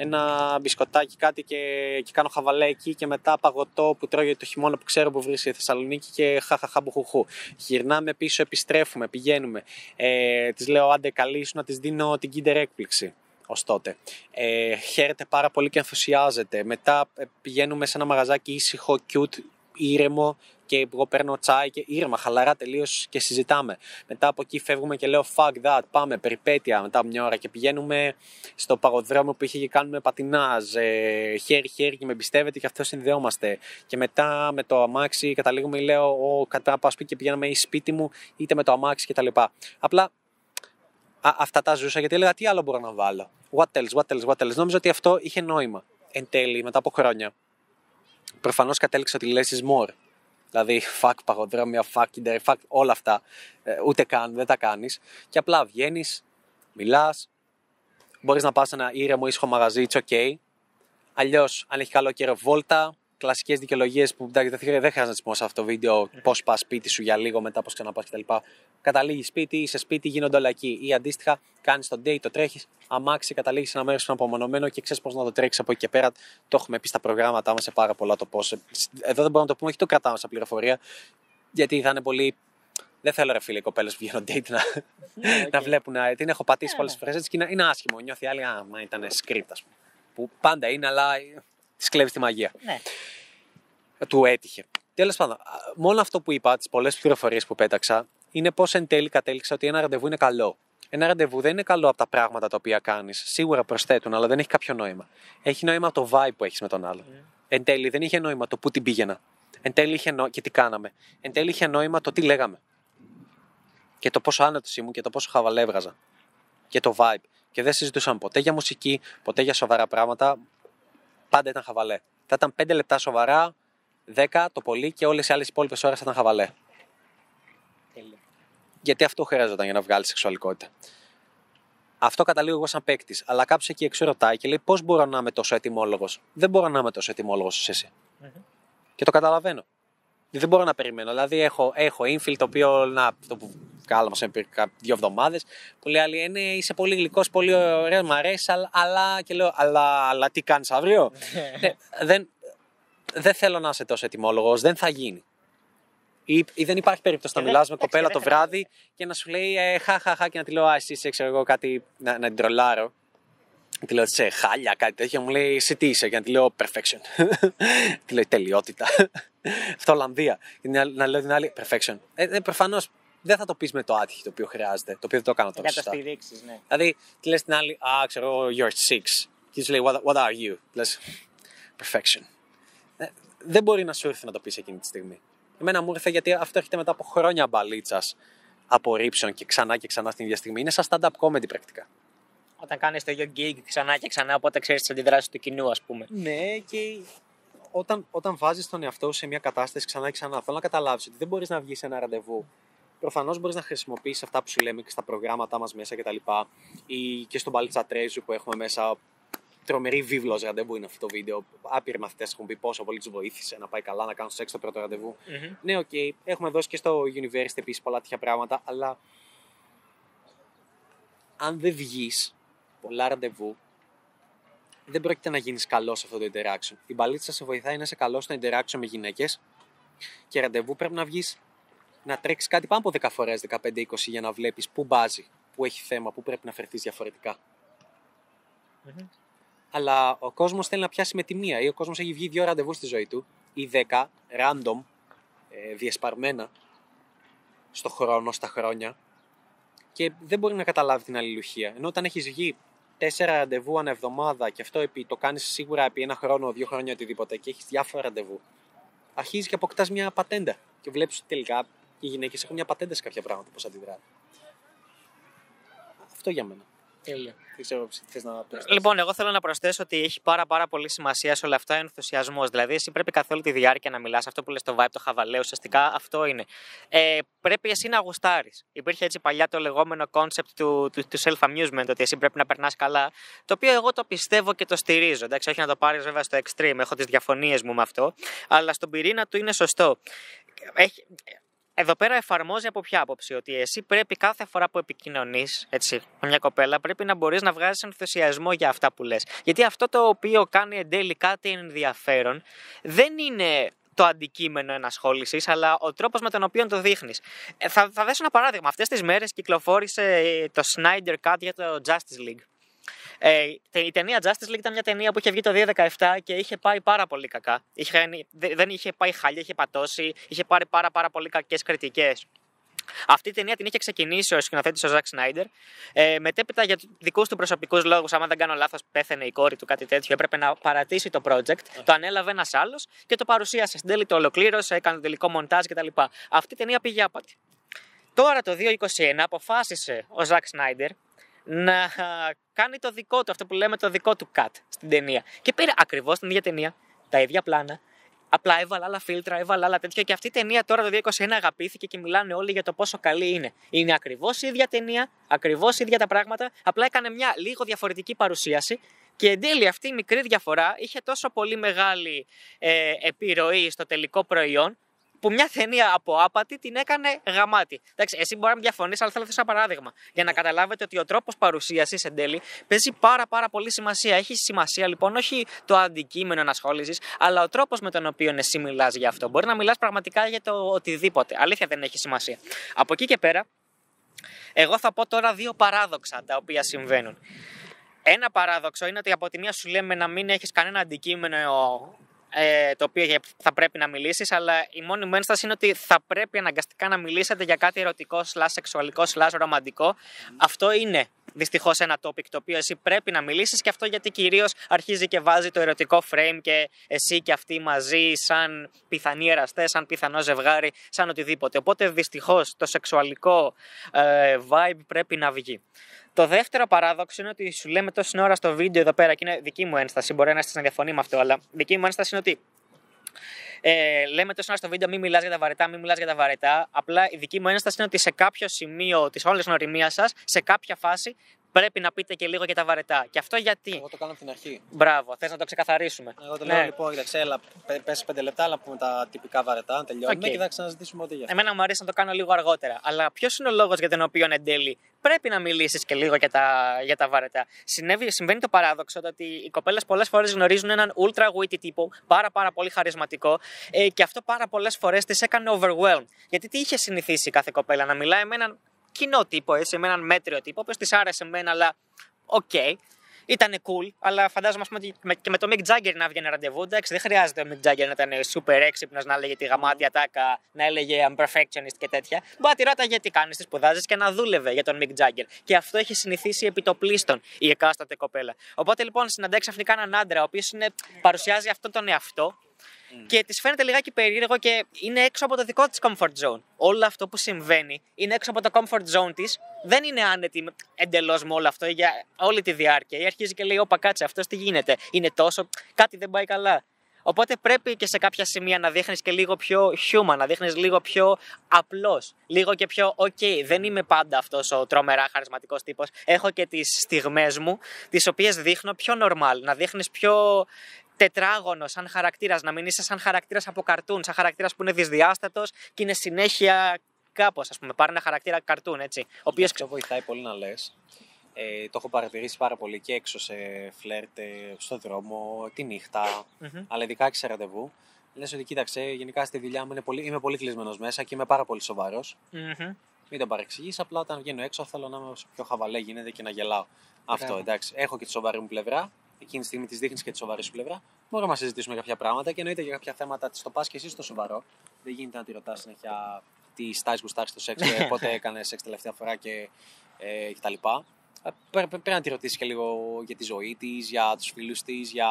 ένα μπισκοτάκι κάτι και, και κάνω χαβαλέ εκεί και μετά παγωτό που τρώγεται το χειμώνα που ξέρω που βρίσκεται η Θεσσαλονίκη και χαχαχά μπουχουχού. Γυρνάμε πίσω, επιστρέφουμε, πηγαίνουμε. Ε, της λέω άντε καλή σου να της δίνω την kinder έκπληξη ως τότε. Ε, χαίρεται πάρα πολύ και ενθουσιάζεται. Μετά ε, πηγαίνουμε σε ένα μαγαζάκι ήσυχο, cute, ήρεμο και εγώ παίρνω τσάι και ήρεμα, χαλαρά τελείως και συζητάμε. Μετά από εκεί φεύγουμε και λέω fuck that, πάμε, περιπέτεια μετά από μια ώρα και πηγαίνουμε στο παγοδρόμιο που είχε και κάνουμε πατινάζ, ε, χέρι-χέρι και με εμπιστεύεται και αυτό συνδεόμαστε. Και μετά με το αμάξι καταλήγουμε, λέω, ο, κατά να πάω σπίτι και πηγαίναμε ή σπίτι μου, είτε με το αμάξι κτλ. Απλά α, αυτά τα ζούσα γιατί έλεγα τι άλλο μπορώ να βάλω; What else, what else, what else; Νόμιζα ότι αυτό είχε νόημα. Εν τέλει, μετά από χρόνια, προφανώς κατέληξα ότι less is more. Δηλαδή, fuck παγοδρόμια, fuck kinder, fuck όλα αυτά. Ε, ούτε καν, δεν τα κάνεις. Και απλά βγαίνεις, μιλάς, μπορείς να πας σε ένα ήρεμο ήσυχο μαγαζί, it's ok. Αλλιώς, αν έχει καλό καιρό, βόλτα. Κλασικές δικαιολογίες που εντάξει, δεν δεν χρειάζεται να τις πω σε αυτό το βίντεο. Πώς πας σπίτι σου για λίγο, μετά πώς ξαναπά κτλ. Καταλήγεις σπίτι, είσαι σπίτι, γίνονται όλα εκεί. Ή αντίστοιχα, κάνεις το date, το τρέχεις, αμάξι, καταλήγεις σε ένα μέρος που είναι απομονωμένο και ξέρεις πώς να το τρέξεις από εκεί και πέρα. Το έχουμε πει στα προγράμματά μας σε πάρα πολλά το πώς. Εδώ δεν μπορούμε να το πούμε, όχι το κρατάμε σαν πληροφορία, γιατί θα είναι πολύ. Δεν θέλω ρε φίλε οι κοπέλες που βγαίνουν date να, να βλέπουν. να- Την έχω πατήσει Ναι, πολλές ναι. φορές έτσι και είναι, είναι άσχημο. Νιώθει η άλλη, α, μα ήταν script, α πούμε. Που πάντα είναι, αλλά της κλέβεις τη μαγεία. Ναι. Του έτυχε. Τέλος πάντων, α, μόνο αυτό που είπα, τις πολλές πληροφορίες που πέταξα, είναι πώς εν τέλει κατέληξα ότι ένα ραντεβού είναι καλό. Ένα ραντεβού δεν είναι καλό από τα πράγματα τα οποία κάνεις. Σίγουρα προσθέτουν, αλλά δεν έχει κάποιο νόημα. Έχει νόημα το vibe που έχεις με τον άλλον. Εν τέλει δεν είχε νόημα το πού την πήγαινα. Εν τέλει είχε νόημα και τι κάναμε. Εν τέλει είχε νόημα το τι λέγαμε. Και το πόσο άνετος ήμουν και το πόσο χαβαλέ έβγαζα. Και το vibe. Και δεν συζητούσαμε ποτέ για μουσική, ποτέ για σοβαρά πράγματα. Πάντα ήταν χαβαλέ. Θα ήταν 5 λεπτά σοβαρά, 10 το πολύ και όλες οι άλλες υπόλοιπες ώρες θα ήταν χαβαλέ. Τέλεια. Γιατί αυτό χρειάζονταν για να βγάλει σεξουαλικότητα. Αυτό καταλήγω εγώ σαν παίκτη. Αλλά κάποιος εκεί έξω ρωτάει και λέει: Πώς μπορώ να είμαι τόσο ετοιμόλογος; Δεν μπορώ να είμαι τόσο ετοιμόλογος όσο εσύ. Μμμ. Και το καταλαβαίνω. Δεν μπορώ να περιμένω. Δηλαδή, έχω, έχω infill το οποίο. Να, αυτό που κάλαμε σε πριν κα- δύο εβδομάδες. Που λέει άλλη: «Ε, ναι, είσαι πολύ γλυκός, πολύ ωραίος, μου αρέσει, αλλά, αλλά. Και λέω: Αλλά, αλλά τι κάνεις αύριο; ναι, δεν, δεν θέλω να είσαι τόσο ετοιμόλογος. Δεν θα γίνει. Ή, ή δεν υπάρχει περίπτωση να Και δεν- μιλάς με εντάξει, κοπέλα δεν το χρειάζεται. βράδυ και να σου λέει ε, χα, χα, χα, και να τη λέω Α, εσύ είσαι, ξέρω εγώ, κάτι. Να, να την τρολάρω. Τη λέω σε χάλια, κάτι τέτοιο. Μου λέει εσύ τι είσαι. Και να τη λέω perfection. τη λέει τελειότητα. Αυτό Ολλανδία. Και να, να λέω την άλλη perfection. Ε, ε, Προφανώς δεν θα το πεις με το άτυχη το οποίο χρειάζεται. Το οποίο δεν το κάνω Για τώρα. να το σωστά. στηρίξεις, ναι. Δηλαδή, τη λες την άλλη, Α, ξέρω εγώ, you're six. Και τη λέει, what, what are you? Λες, perfection. Ε, δεν μπορεί να σου έρθει να το πεις εκείνη τη στιγμή. Εμένα μου ήρθε γιατί αυτό έρχεται μετά από χρόνια μπαλίτσας απορρίψεων και ξανά και ξανά στην ίδια στιγμή. Είναι σαν stand-up comedy πρακτικά. Όταν κάνεις το ίδιο gig ξανά και ξανά, οπότε ξέρεις τις αντιδράσεις του κοινού, ας πούμε. Ναι, και όταν, όταν βάζεις τον εαυτό σου σε μια κατάσταση ξανά και ξανά, θέλω να καταλάβεις ότι δεν μπορείς να βγεις σε ένα ραντεβού. Προφανώς μπορείς να χρησιμοποιήσεις αυτά που σου λέμε και στα προγράμματά μας μέσα κτλ. ή και στον Μπαλίτσα Treasure που έχουμε μέσα. Τρομερή βίβλος ραντεβού είναι αυτό το βίντεο. Άπειροι μαθητές έχουν πει πόσο πολύ τους βοήθησε να πάει καλά, να κάνουν σεξ το πρώτο ραντεβού. Μμμ. Ναι, οκ. Έχουμε δώσει και στο university επίσης πολλά τέτοια πράγματα, αλλά αν δεν βγεις πολλά ραντεβού, δεν πρόκειται να γίνεις καλός σε αυτό το interaction. Η μπαλίτσα σε βοηθάει να είσαι καλός στο interaction με γυναίκες και ραντεβού πρέπει να βγεις να τρέξεις κάτι πάνω από 10 φορές, 15-20 για να βλέπεις πού μπάζει, πού έχει θέμα, πού πρέπει να φερθείς διαφορετικά. Μμμ. Αλλά ο κόσμος θέλει να πιάσει με τη μία ή ο κόσμος έχει βγει δύο ραντεβού στη ζωή του ή δέκα random, ε, διασπαρμένα στο χρόνο, στα χρόνια και δεν μπορεί να καταλάβει την αλληλουχία. Ενώ όταν έχεις βγει τέσσερα ραντεβού ανά εβδομάδα και αυτό επί, το κάνεις σίγουρα επί ένα χρόνο, δύο χρόνια, οτιδήποτε και έχεις διάφορα ραντεβού, αρχίζεις και αποκτάς μια πατέντα. Και βλέπεις ότι τελικά οι γυναίκες έχουν μια πατέντα σε κάποια πράγματα, πώς αντιδρά. Αυτό για μένα. Τέλεια. Δεν ξέρω τι θες να πεις. Λοιπόν, εγώ θέλω να προσθέσω ότι έχει πάρα, πάρα πολύ σημασία σε όλα αυτά ο ενθουσιασμός. Δηλαδή, εσύ πρέπει καθ' όλη τη διάρκεια να μιλάς. Αυτό που λες το vibe, το χαβαλέ, ουσιαστικά αυτό είναι. Ε, πρέπει εσύ να γουστάρεις. Υπήρχε έτσι παλιά το λεγόμενο concept του, του, του self-amusement, ότι εσύ πρέπει να περνάς καλά. Το οποίο εγώ το πιστεύω και το στηρίζω. Εντάξει, όχι να το πάρεις βέβαια στο extreme. Έχω τις διαφωνίες μου με αυτό. Αλλά στον πυρήνα του είναι σωστό. Έχει, εδώ πέρα εφαρμόζει από ποια άποψη, ότι εσύ πρέπει κάθε φορά που επικοινωνείς με μια κοπέλα, πρέπει να μπορείς να βγάζεις ενθουσιασμό για αυτά που λες. Γιατί αυτό το οποίο κάνει εν τέλει κάτι ενδιαφέρον δεν είναι το αντικείμενο ενασχόλησης, αλλά ο τρόπος με τον οποίο το δείχνεις. θα, θα δώσω ένα παράδειγμα. Αυτές τις μέρες κυκλοφόρησε ε, το Snyder Cut για το Justice League. Ε, η ταινία Justice League ήταν μια ταινία που είχε βγει το 2017 και είχε πάει πάρα πολύ κακά. Είχε, δε- δεν είχε πάει χάλια, είχε πατώσει, είχε πάρει πάρα, πάρα πολύ κακές κριτικές. Αυτή η ταινία την είχε ξεκινήσει ο σκηνοθέτης ο Ζακ Σνάιντερ. Ε, μετέπειτα για δικούς του προσωπικούς λόγους, άμα δεν κάνω λάθος, πέθανε η κόρη του, κάτι τέτοιο. Έπρεπε να παρατήσει το project. Το ανέλαβε ένας άλλος και το παρουσίασε. Στην τέλει το ολοκλήρωσε, έκανε το τελικό μοντάζ κτλ. Αυτή η ταινία πήγε άπατη. Τώρα το 2021 αποφάσισε ο Ζακ Σνάιντερ να κάνει το δικό του, αυτό που λέμε το δικό του cut στην ταινία. Και πήρε ακριβώς την ίδια ταινία, τα ίδια πλάνα. Απλά έβαλα άλλα φίλτρα, έβαλα άλλα τέτοια και αυτή η ταινία τώρα το 2021 αγαπήθηκε και μιλάνε όλοι για το πόσο καλή είναι. Είναι ακριβώς η ίδια ταινία, ακριβώς ίδια τα πράγματα, απλά έκανε μια λίγο διαφορετική παρουσίαση και εν τέλει αυτή η μικρή διαφορά είχε τόσο πολύ μεγάλη ε, επιρροή στο τελικό προϊόν που μια ταινία από άπατη την έκανε γαμάτη. Εντάξει, εσύ μπορεί να μην διαφωνείς, αλλά θέλω να θέσω ένα παράδειγμα. Για να καταλάβετε ότι ο τρόπος παρουσίασης εν τέλει παίζει πάρα, πάρα πολύ σημασία. Έχει σημασία λοιπόν όχι το αντικείμενο ενασχόλησης, αλλά ο τρόπος με τον οποίο εσύ μιλάς για αυτό. Μπορεί να μιλάς πραγματικά για το οτιδήποτε. Αλήθεια δεν έχει σημασία. Από εκεί και πέρα, εγώ θα πω τώρα δύο παράδοξα τα οποία συμβαίνουν. Ένα παράδοξο είναι ότι από τη μία σου λέμε να μην έχεις κανένα αντικείμενο ε, το οποίο για- θα πρέπει να μιλήσεις, αλλά η μόνη μου ένσταση είναι ότι θα πρέπει αναγκαστικά να μιλήσετε για κάτι ερωτικό, σλά σεξουαλικό, σλά ρομαντικό. Αυτό είναι δυστυχώς ένα topic το οποίο εσύ πρέπει να μιλήσεις και αυτό γιατί κυρίως αρχίζει και βάζει το ερωτικό frame και εσύ και αυτοί μαζί, σαν πιθανοί εραστές, σαν πιθανό ζευγάρι, σαν οτιδήποτε. Οπότε δυστυχώς το σεξουαλικό ε, vibe πρέπει να βγει. Το δεύτερο παράδοξο είναι ότι σου λέμε τόση ώρα στο βίντεο εδώ πέρα και είναι δική μου ένσταση. Μπορεί να είστε να διαφωνεί με αυτό, αλλά δική μου ένσταση είναι ότι ε, λέμε τόση ώρα στο βίντεο μην μιλάς για τα βαρετά, μην μιλάς για τα βαρετά. Απλά η δική μου ένσταση είναι ότι σε κάποιο σημείο της όλης γνωριμίας σας, σε κάποια φάση, πρέπει να πείτε και λίγο για τα βαρετά. Και αυτό γιατί; Εγώ το κάνω από την αρχή. Μπράβο, θες να το ξεκαθαρίσουμε. Εγώ το Ναι. λέω λοιπόν, κοίταξε, έλα, πες πέντε λεπτά να πούμε τα τυπικά βαρετά, να τελειώνουμε Οκ. και θα ξανασυζητήσουμε ό,τι για αυτό. Εμένα μου αρέσει να το κάνω λίγο αργότερα. Αλλά ποιος είναι ο λόγος για τον οποίο εν τέλει πρέπει να μιλήσεις και λίγο για τα, για τα βαρετά; Συνέβη, συμβαίνει το παράδοξο ότι οι κοπέλες πολλές φορές γνωρίζουν έναν ultra witty τύπο, πάρα, πάρα πολύ χαρισματικό, ε, και αυτό πάρα πολλές φορές τις έκανε overwhelmed. Γιατί τι είχε συνηθίσει κάθε κοπέλα, να μιλάει με έναν κοινό τύπο, έτσι, με έναν μέτριο τύπο, ο της άρεσε εμένα, αλλά οκ. Ήταν cool, αλλά φαντάζομαι ας πούμε, ότι με- και με το Mick Jagger να βγαίνει ραντεβού. Εντάξει, δεν χρειάζεται ο Mick Jagger να ήταν super έξυπνος, να έλεγε τη γαμάτη ατάκα, να έλεγε I'm perfectionist και τέτοια. Μπορεί να τη ρώταγε τι κάνεις, τι σπουδάζεις και να δούλευε για τον Mick Jagger. Και αυτό έχει συνηθίσει επί το πλείστον η εκάστοτε κοπέλα. Οπότε λοιπόν συναντάει ξαφνικά έναν άντρα, ο οποίος παρουσιάζει αυτόν τον εαυτό και της φαίνεται λιγάκι περίεργο και είναι έξω από το δικό της comfort zone. Όλο αυτό που συμβαίνει είναι έξω από το comfort zone της. Δεν είναι άνετη εντελώς με όλο αυτό για όλη τη διάρκεια. Ή αρχίζει και λέει: Όπα, κάτσε, αυτός τι γίνεται; Είναι τόσο. Κάτι δεν πάει καλά. Οπότε πρέπει και σε κάποια σημεία να δείχνεις και λίγο πιο human, να δείχνεις λίγο πιο απλός. Λίγο και πιο, OK, δεν είμαι πάντα αυτός ο τρομερά χαρισματικός τύπος. Έχω και τις στιγμές μου, τις οποίες δείχνω πιο normal. Να δείχνεις πιο τετράγωνος σαν χαρακτήρας, να μην είσαι σαν χαρακτήρας από καρτούν, σαν χαρακτήρας που είναι δυσδιάστατος και είναι συνέχεια κάπως, ας πούμε. Πάρει ένα χαρακτήρα καρτούν, έτσι. Ο οποίος Αυτό βοηθάει πολύ να λες. Ε, το έχω παρατηρήσει πάρα πολύ και έξω σε φλερτ, ε, στο δρόμο, τη νυχτα αλλά ειδικά και σε ραντεβού. Λες ότι κοίταξε, γενικά στη δουλειά μου είναι πολύ, είμαι πολύ κλεισμένος μέσα και είμαι πάρα πολύ σοβαρός. Μην τον παρεξηγείς, απλά όταν βγαίνω έξω θέλω να είμαι όσο πιο χαβαλέ γίνεται και να γελάω. Αυτό εντάξει. Έχω και τη σοβαρή μου πλευρά. Εκείνη τη στιγμή της δείχνεις και τη σοβαρής σου πλευρά. Μπορούμε να συζητήσουμε κάποια πράγματα και εννοείται για κάποια θέματα της το πας και εσύ στο σοβαρό. Δεν γίνεται να τη ρωτάς συνέχεια τι στάσεις γουστάρεις στο σεξ, και πότε έκανε σεξ τελευταία φορά και, ε, κτλ. Ε, Πρέπει, πρέπει να τη ρωτήσεις και λίγο για τη ζωή της, για τους φίλους της, για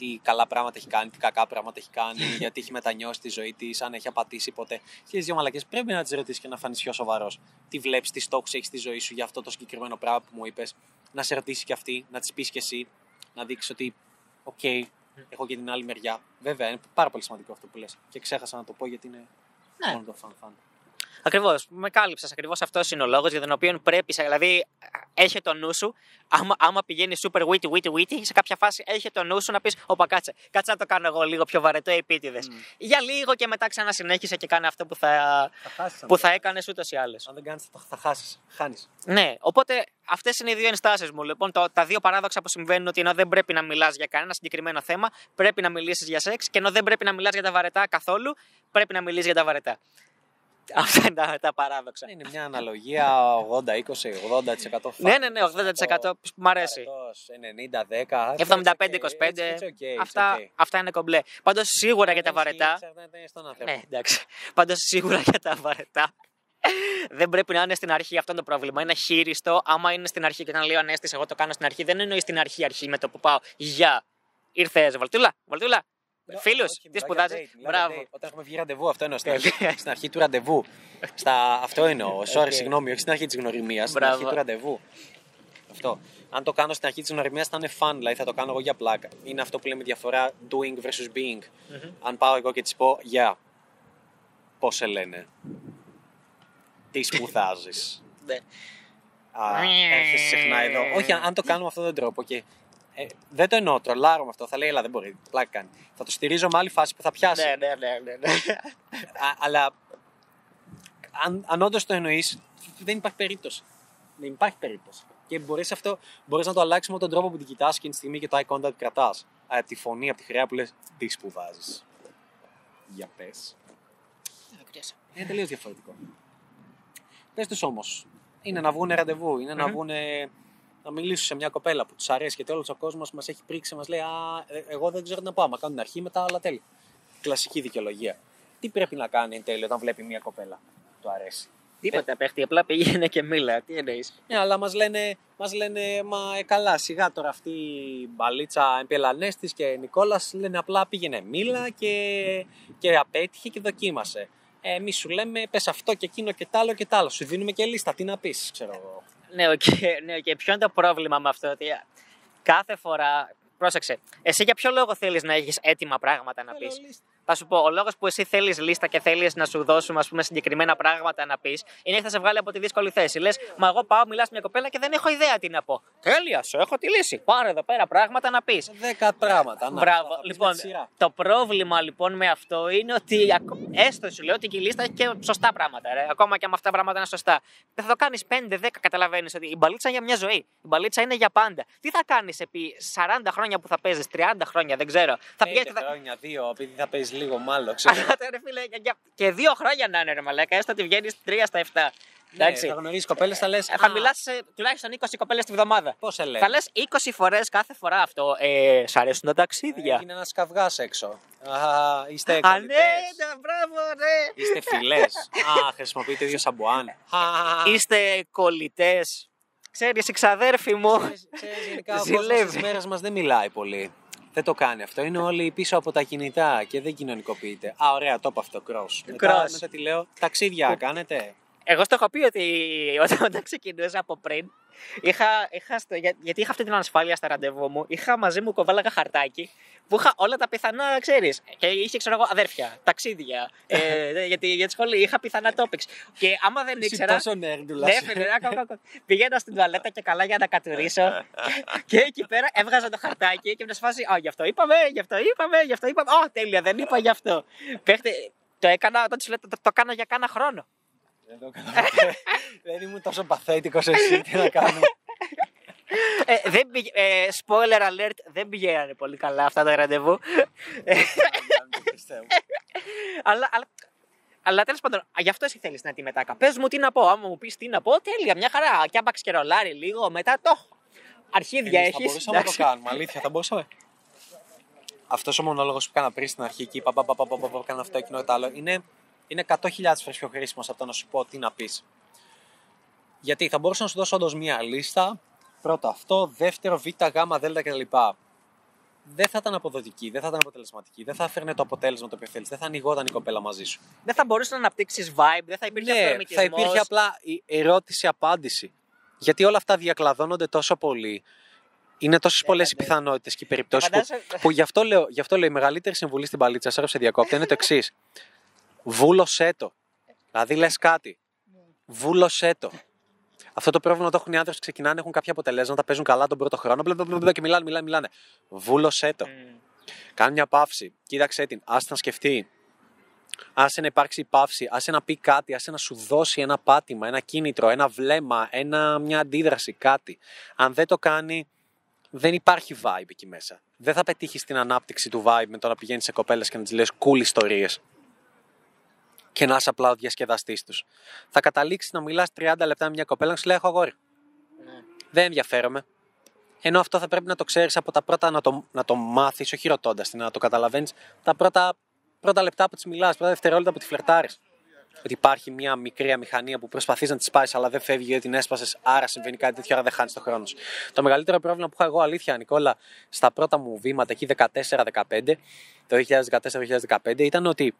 τι καλά πράγματα έχει κάνει, τι κακά πράγματα έχει κάνει, γιατί έχει μετανιώσει τη ζωή της, αν έχει απατήσει ποτέ. Και τις δύο μαλακίες πρέπει να τις ρωτήσεις και να φανείς πιο σοβαρός. Τι βλέπεις, τι στόχους έχεις στη ζωή σου για αυτό το συγκεκριμένο πράγμα που μου είπες. Να σε ρωτήσει και αυτή, να τη πεις και εσύ, να δείξεις ότι, οκ, έχω και την άλλη μεριά. Βέβαια, είναι πάρα πολύ σημαντικό αυτό που λες. Και ξέχασα να το πω γιατί είναι Ναι. μόνο το fun fun. Ακριβώς. Με κάλυψες. Ακριβώς αυτός είναι ο λόγος για τον οποίο πρέπει. σε- Δηλαδή, έχει το νου σου. Άμα, άμα πηγαίνει super witty, witty, witty, σε κάποια φάση έχει το νου σου να πεις: Όπα, κάτσε. Κάτσε να το κάνω εγώ λίγο πιο βαρετό επίτηδες. Για λίγο και μετά ξανασυνέχισε και κάνε αυτό που θα, Θα χάσεις. που θα έκανες ούτως ή άλλως. Αν δεν κάνεις, θα, θα χάσεις. Χάνεις. Ναι, οπότε αυτές είναι οι δύο ενστάσεις μου. Λοιπόν, το, τα δύο παράδοξα που συμβαίνουν ότι ενώ δεν πρέπει να μιλάς για κανένα συγκεκριμένο θέμα, πρέπει να μιλήσεις για σεξ και ενώ δεν πρέπει να μιλάς για τα βαρετά καθόλου, πρέπει να μιλήσει για τα βαρετά. Αυτά είναι τα, τα παράδοξα. Είναι μια αναλογία 80-20, 80% Ναι, ναι, ναι, 80% μ' αρέσει. 90-10. 75-25. Αυτά, αυτά είναι κομπλέ. Πάντως σίγουρα για τα βαρετά. Ναι, εντάξει. Πάντως σίγουρα για τα βαρετά. Δεν πρέπει να είναι στην αρχή αυτό το πρόβλημα. Είναι χείριστο. Άμα είναι στην αρχή και όταν λέει ο Ανέστης, εγώ το κάνω στην αρχή, δεν εννοείς στην αρχή αρχή με το που πάω. Γεια. Ήρθε, Βαλτούλα, Βαλτούλα. Φίλου, τι σπουδάζεις; Μπράβο. Όταν έχουμε βγει ραντεβού, αυτό εννοώ. Στην Τέλεια. αρχή, στην αρχή του ραντεβού. Στα... Αυτό εννοώ. Sorry, Ok. συγγνώμη, όχι στην αρχή της γνωριμίας. Στην Μπράβο. αρχή του ραντεβού. Αυτό. Αν το κάνω στην αρχή της γνωριμίας θα είναι fun, δηλαδή θα το κάνω εγώ για πλάκα. Είναι αυτό που λέμε διαφορά doing versus being. Αν πάω εγώ και της πω, Γεια. Πώς σε λένε; Τι σπουδάζεις; Ναι. Έρχεσαι συχνά εδώ. Όχι, αν το κάνουμε με αυτόν τον τρόπο και ε, δεν το εννοώ, τρολάρω με αυτό. Θα λέει, Ελά, δεν μπορεί. Πλάκα κάνει. Θα το στηρίζω με άλλη φάση που θα πιάσει. Ναι, ναι, ναι, ναι, ναι. Α, αλλά αν, αν όντως το εννοείς, δεν υπάρχει περίπτωση. Δεν υπάρχει περίπτωση. Και μπορείς αυτό μπορείς να το αλλάξεις με τον τρόπο που την κοιτάς εκείνη τη στιγμή και το eye contact κρατάς. Από τη φωνή, από τη χρειά που λες: Τι σπουδάζεις. Για πες. Είναι τελείως διαφορετικό. Πες τους όμως. Είναι να βγουν ραντεβού, είναι να Μμμ. βγουν να μιλήσουν σε μια κοπέλα που του αρέσει γιατί όλος ο κόσμος μας έχει πρίξει, μας λέει: Α, ε, εγώ δεν ξέρω τι να πάω. Μα κάνουν την αρχή μετά, αλλά τέλεια. Κλασική δικαιολογία. Τι πρέπει να κάνει εν τέλει όταν βλέπει μια κοπέλα που του αρέσει; Τίποτα παίχτη, απλά πήγαινε και μίλα. Τι εννοείς; Ναι, αλλά μας λένε, μας λένε, μα ε, καλά, σιγά τώρα αυτή η μπαλίτσα Εμπελανέστη και Νικόλας λένε απλά πήγαινε μίλα και, και απέτυχε και δοκίμασε. Ε, Εμείς σου λέμε, πες αυτό και εκείνο και τ' άλλο και τ' άλλο. Σου δίνουμε και λίστα, τι να πεις, ξέρω εγώ. Ναι, οκ, ναι, οκ. Ποιο είναι το πρόβλημα με αυτό, ότι κάθε φορά. Πρόσεξε, εσύ για ποιο λόγο θέλεις να έχεις έτοιμα πράγματα να πεις; Θέλω λίστα. Θα σου πω, ο λόγος που εσύ θέλεις λίστα και θέλεις να σου δώσουμε ας πούμε, συγκεκριμένα πράγματα να πεις είναι ότι θα σε βγάλει από τη δύσκολη θέση. Λες, Μα εγώ πάω, μιλάς μια κοπέλα και δεν έχω ιδέα τι να πω. Τέλεια, σου έχω τη λύση. Πάρε εδώ πέρα πράγματα να πεις. Δέκα πράγματα. Να, Μπράβο. θα πεις με Λοιπόν, τη σειρά. το πρόβλημα λοιπόν με αυτό είναι ότι ακο- έστω σου λέω ότι και η λίστα έχει και σωστά πράγματα. Ρε. Ακόμα και αν αυτά τα πράγματα είναι σωστά. Δεν θα το κάνεις 5-10, καταλαβαίνεις ότι η μπαλίτσα είναι για μια ζωή. Η μπαλίτσα είναι για πάντα. Τι θα κάνεις επί 40 χρόνια που θα παίζεις, 30 χρόνια, δεν ξέρω. Θα Πέντε πηγαίνει και θα. χρόνια, δύο, επειδή θα παίζεις λίγο μάλλον. Ξέρω. Αλλά, ρε φίλε, για- για- και δύο χρόνια να είναι ρε μαλάκα, έστω ότι βγαίνεις 3 στα 7. Ναι, Εντάξει. θα γνωρίζεις κοπέλες, θα λες. Ε, θα μιλάς σε τουλάχιστον 20 κοπέλες τη βδομάδα. Πώς σε λένε; Θα λες 20 φορές κάθε φορά αυτό. Ε, σ' αρέσουν τα ταξίδια. Έγινε ένας καυγάς έξω. Α, είστε Α, ναι, κολλητές. ναι, μπράβο, ναι. Είστε φιλές. Α, χρησιμοποιείτε ίδιο σαμπουάν. Είστε κολλητές. Ξέρεις, η ξαδέρφη μου. Ξέρεις, γενικά ο κόσμος Ζηλεύει. στις μέρες μας δεν μιλάει πολύ. Δεν το κάνει αυτό. Είναι όλοι πίσω από τα κινητά και δεν κοινωνικοποιείται. Α, ωραία, το είπα αυτό. Cross. Μετά, Cross. μετά τι λέω. Ταξίδια κάνετε; Εγώ στο έχω πει ότι όταν, όταν ξεκινούσα από πριν, είχα, είχα στο, για, γιατί είχα αυτή την ανασφάλεια στα ραντεβού μου, είχα μαζί μου κοβάλαγα χαρτάκι που είχα όλα τα πιθανά, ξέρεις. Και είχε, ξέρω εγώ, αδέρφια, ταξίδια. ε, γιατί για τη σχολή είχα πιθανά topics. Και άμα δεν ήξερα. Τόσο νέρντουλα. Ναι, φίλε, άκου, άκου. Πηγαίνα στην τουαλέτα και καλά για να κατουρίσω. και, και εκεί πέρα έβγαζα το χαρτάκι και με σε φάση. Α, γι' αυτό είπαμε, γι' αυτό είπαμε, γι' αυτό είπαμε. Α, τέλεια, δεν είπα γι' αυτό. Παίχτε, το έκανα, όταν σου λέω, το, το, το κάνω για κάνα χρόνο. Δεν το έκανα ποτέ. Δεν ήμουν τόσο παθέτικος εσύ, τι να κάνω. Ε, δεν πήγε, ε, spoiler alert, δεν πηγαίνανε πολύ καλά αυτά τα ραντεβού. Ε, Δεν το πιστεύω. αλλά, αλλά, αλλά τέλος πάντων, α, γι' αυτό εσύ θέλεις να τη μετάκα. Πες μου τι να πω. Άμα μου πεις τι να πω, τέλεια, μια χαρά. Και άμπαξ και ρολάρι λίγο, μετά το. έχω. Αρχίδια Εμείς έχεις. Θα μπορούσαμε να το κάνουμε, αλήθεια, θα μπορούσαμε. Αυτός ο μονόλογος που έκανα πριν στην αρχή, εκεί, πα, πα, πα, πα, πα, πα, πα, κάνω αυτό, εκείνο και το άλλο, είναι, είναι 100.000 φορές πιο χρήσιμος από το να σου πω τι να πεις. Γιατί θα μπορούσα να σου δώσω όντως μία λίστα. Πρώτο αυτό, δεύτερο, β, γ, δ κτλ. Δεν θα ήταν αποδοτική, δεν θα ήταν αποτελεσματική, δεν θα έφερνε το αποτέλεσμα το οποίο θέλεις, δεν θα ανοιγόταν η κοπέλα μαζί σου. Δεν θα μπορούσες να αναπτύξεις vibe, δεν θα υπήρχε Ναι, αυτορμητισμός. θα υπήρχε απλά η ερώτηση-απάντηση. Γιατί όλα αυτά διακλαδώνονται τόσο πολύ. Είναι τόσες πολλές οι ναι. πιθανότητες και οι περιπτώσεις που, Φαντάζεσαι- που γι, αυτό λέω, γι' αυτό λέω η μεγαλύτερη συμβουλή στην παλίτσα, σε διακόπτη, είναι το εξής. Βούλωσέ το. Δηλαδή λες κάτι. Βούλωσέ το. Αυτό το πρόβλημα το έχουν οι άνθρωποι που ξεκινάνε, έχουν κάποια αποτελέσματα, παίζουν καλά τον πρώτο χρόνο μπλα, μπλα, μπλα, μπλα, και μιλάνε, μιλάνε, μιλάνε. Βούλωσέ το. Μμ. Κάνει μια παύση. Κοίταξε την. Άσε να σκεφτεί. Άσε να υπάρξει παύση. Άσε να πει κάτι. Άσε να σου δώσει ένα πάτημα, ένα κίνητρο, ένα βλέμμα, ένα, μια αντίδραση, κάτι. Αν δεν το κάνει, δεν υπάρχει vibe εκεί μέσα. Δεν θα πετύχεις την ανάπτυξη του vibe με το να πηγαίνεις σε κοπέλες και να τις λες cool ιστορίες. Και να είσαι απλά ο διασκεδαστής τους. Θα καταλήξεις να μιλάς 30 λεπτά με μια κοπέλα και να σου λέει: Έχω αγόρι. Ναι. Δεν ενδιαφέρομαι. Ενώ αυτό θα πρέπει να το ξέρεις από τα πρώτα να το, να το μάθεις, όχι ρωτώντας την, να το καταλαβαίνεις τα πρώτα, πρώτα λεπτά που της μιλάς, πρώτα δευτερόλεπτα που τη φλερτάρεις. Ότι υπάρχει μια μικρή αμηχανία που προσπαθείς να της σπάσει, αλλά δεν φεύγει γιατί την έσπασες, άρα συμβαίνει κάτι τέτοιο, άρα δεν χάνεις το χρόνο σου. Το μεγαλύτερο πρόβλημα που είχα εγώ, αλήθεια, Νικόλα, στα πρώτα μου βήματα εκεί 14-15, το 2014-2015, ήταν ότι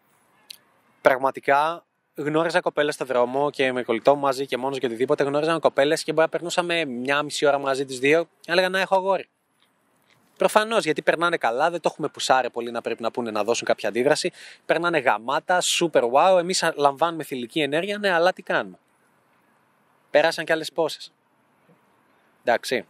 πραγματικά γνώριζα κοπέλες στο δρόμο και με κολλητό μου μαζί και μόνος και οτιδήποτε. Γνώριζα κοπέλες και μπορεί να περνούσαμε μια μισή ώρα μαζί τις δύο. Έλεγα να έχω αγόρι. Προφανώς γιατί περνάνε καλά, δεν το έχουμε πουσάρει πολύ να πρέπει να πούνε να δώσουν κάποια αντίδραση. Περνάνε γαμάτα, super wow. Εμείς λαμβάνουμε θηλυκή ενέργεια, ναι, αλλά τι κάνουμε. Πέρασαν κι άλλες πόσες. Εντάξει.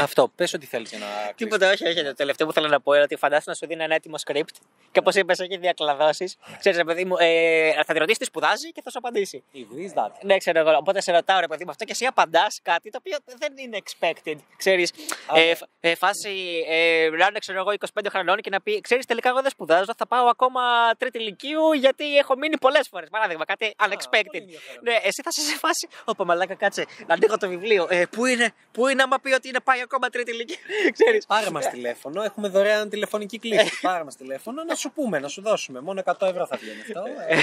Αυτό, πες ό,τι θέλεις για να. κλείσεις. Τίποτα, όχι, όχι. Το τελευταίο που θέλω να πω είναι ότι φαντάζομαι να σου δίνει ένα έτοιμο script και όπως είπες, έχει διακλαδώσεις. Ξέρεις, παιδί μου, ε, θα τη ρωτήσεις τι σπουδάζει και θα σου απαντήσει. If this, that. Ναι, ξέρω εγώ. Οπότε σε ρωτάω, ρε παιδί μου, αυτό και εσύ απαντάς κάτι το οποίο δεν είναι expected. Ξέρεις, Α, ε, ναι. φ- ε, φάση ε, να είναι, ξέρω εγώ, 25 χρονών και να πει, ξέρεις, τελικά εγώ δεν σπουδάζω, θα πάω ακόμα τρίτη ηλικίου γιατί έχω μείνει πολλές φορές. Παράδειγμα, κάτι unexpected. πολύ ενδιαφέρον. Ναι, εσύ θα είσαι σε φάση. Ωπα, μαλάκα, κάτσε. Να ανοίγω το βιβλίο. Ε, πού είναι, πού είναι, άμα πει ότι είναι πάει ακόμα τρίτη ηλικίου. Ξέρεις. Πάρε μας τηλέφωνο, έχουμε δωρεάν τηλεφωνική κλίση. Πάρε μας τηλέφωνο να σου πούμε, να σου δώσουμε. Μόνο 100 ευρώ θα βγαίνει αυτό. Ε,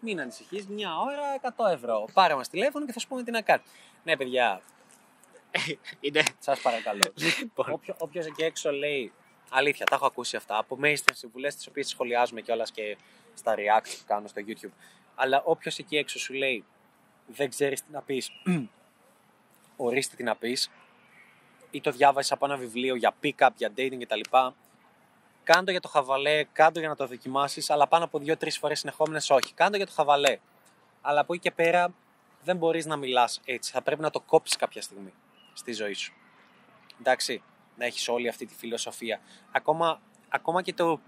μην ανησυχείς, μια ώρα 100 ευρώ. Πάρε μας τηλέφωνο και θα σου πούμε τι να κάνεις. Ναι, παιδιά, Είναι. σας παρακαλώ. Λοιπόν. Όποιο, όποιος εκεί έξω λέει αλήθεια, τα έχω ακούσει αυτά από μέιστρε συμβουλές τις οποίες σχολιάζουμε κιόλας και στα reacts που κάνω στο YouTube. Αλλά όποιος εκεί έξω σου λέει δεν ξέρεις τι να πεις, ορίστε τι να πεις, ή το διάβασες από ένα βιβλίο για pick-up, για dating κτλ. Κάντο για το χαβαλέ, κάντο για να το δοκιμάσεις, αλλά πάνω από δύο-τρεις φορές συνεχόμενες όχι. Κάντο για το χαβαλέ. Αλλά από εκεί και πέρα δεν μπορείς να μιλάς έτσι. Θα πρέπει να το κόψεις κάποια στιγμή στη ζωή σου. Εντάξει, να έχεις όλη αυτή τη φιλοσοφία. Ακόμα, ακόμα και το.